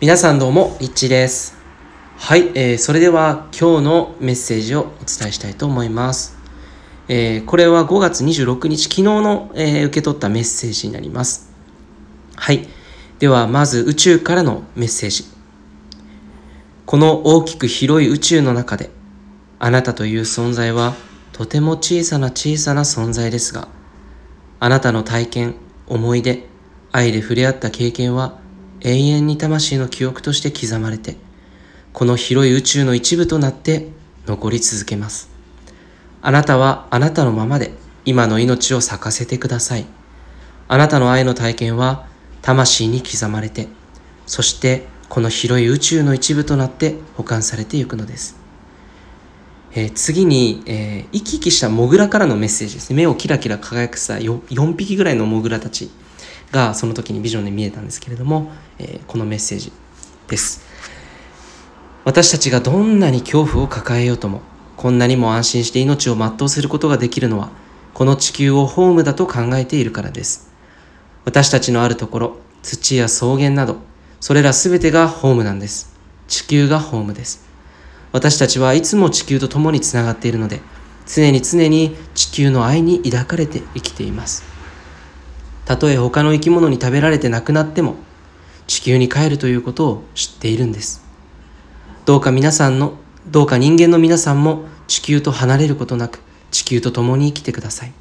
皆さんどうも、リッチです。はい、えー、それでは今日のメッセージをお伝えしたいと思います。えー、これは5月26日、昨日の、えー受け取ったメッセージになります。はい。では、まず宇宙からのメッセージ。この大きく広い宇宙の中で、あなたという存在はとても小さな小さな存在ですが、あなたの体験、思い出、愛で触れ合った経験は永遠に魂の記憶として刻まれて、この広い宇宙の一部となって残り続けます。あなたはあなたのままで今の命を咲かせてください。あなたの愛の体験は魂に刻まれて、そしてこの広い宇宙の一部となって保管されていくのです。えー次に、えー生き生きしたモグラからのメッセージですね。目をキラキラ輝くさ 4, 4匹ぐらいのモグラたちがその時にビジョンで見えたんですけれども、えーこのメッセージです。私たちがどんなに恐怖を抱えようとも、こんなにも安心して命を全うすることができるのは、この地球をホームだと考えているからです。私たちのあるところ、土や草原など、それらすべてがホームなんです。地球がホームです。私たちはいつも地球と共につながっているので、常に常に地球の愛に抱かれて生きています。たとえ他の生き物に食べられて亡くなっても、地球に帰るということを知っているんです。どうか皆さんの、どうか人間の皆さんも地球と離れることなく、地球と共に生きてください。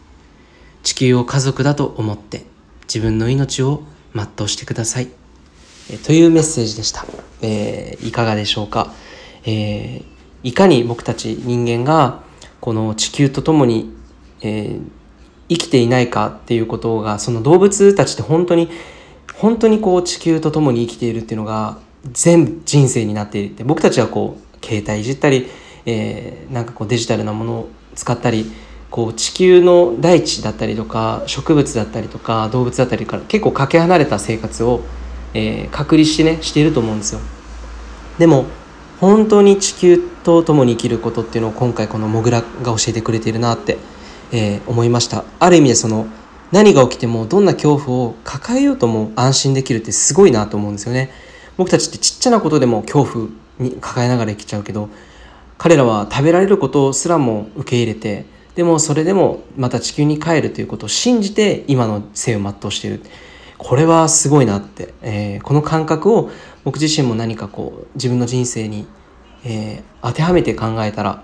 地球を家族だと思って、自分の命を全うしてください。というメッセージでした。えーいかがでしょうか、えーいかに僕たち人間がこの地球と共に、えー生きていないかっていうことがその動物たちって本当に本当にこう地球と共に生きているっていうのが全部人生になっていて僕たちはこう携帯いじったり、えーなんかこうデジタルなものを使ったりこう地球の大地だったりとか植物だったりとか動物だったりから結構かけ離れた生活を、えー隔離してねしていると思うんですよ。でも本当に地球と共に生きることっていうのを今回このモグラが教えてくれているなって、えー思いました。ある意味でその何が起きてもどんな恐怖を抱えようとも安心できるってすごいなと思うんですよね。僕たちってちっちゃなことでも恐怖に抱えながら生きちゃうけど彼らは食べられることすらも受け入れてでもそれでもまた地球に帰るということを信じて今の生を全うしている。これはすごいなって、えーこの感覚を僕自身も何かこう自分の人生に、えー当てはめて考えたら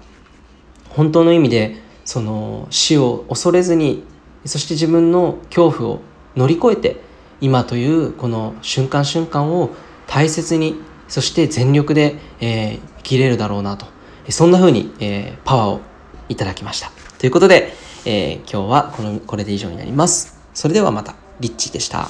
本当の意味でその死を恐れずにそして自分の恐怖を乗り越えて今というこの瞬間瞬間を大切にそして全力で、えー生きれるだろうなとそんな風に、えーパワーをいただきました。ということで、えー今日はこのこれで以上になります。それではまたリッチーでした。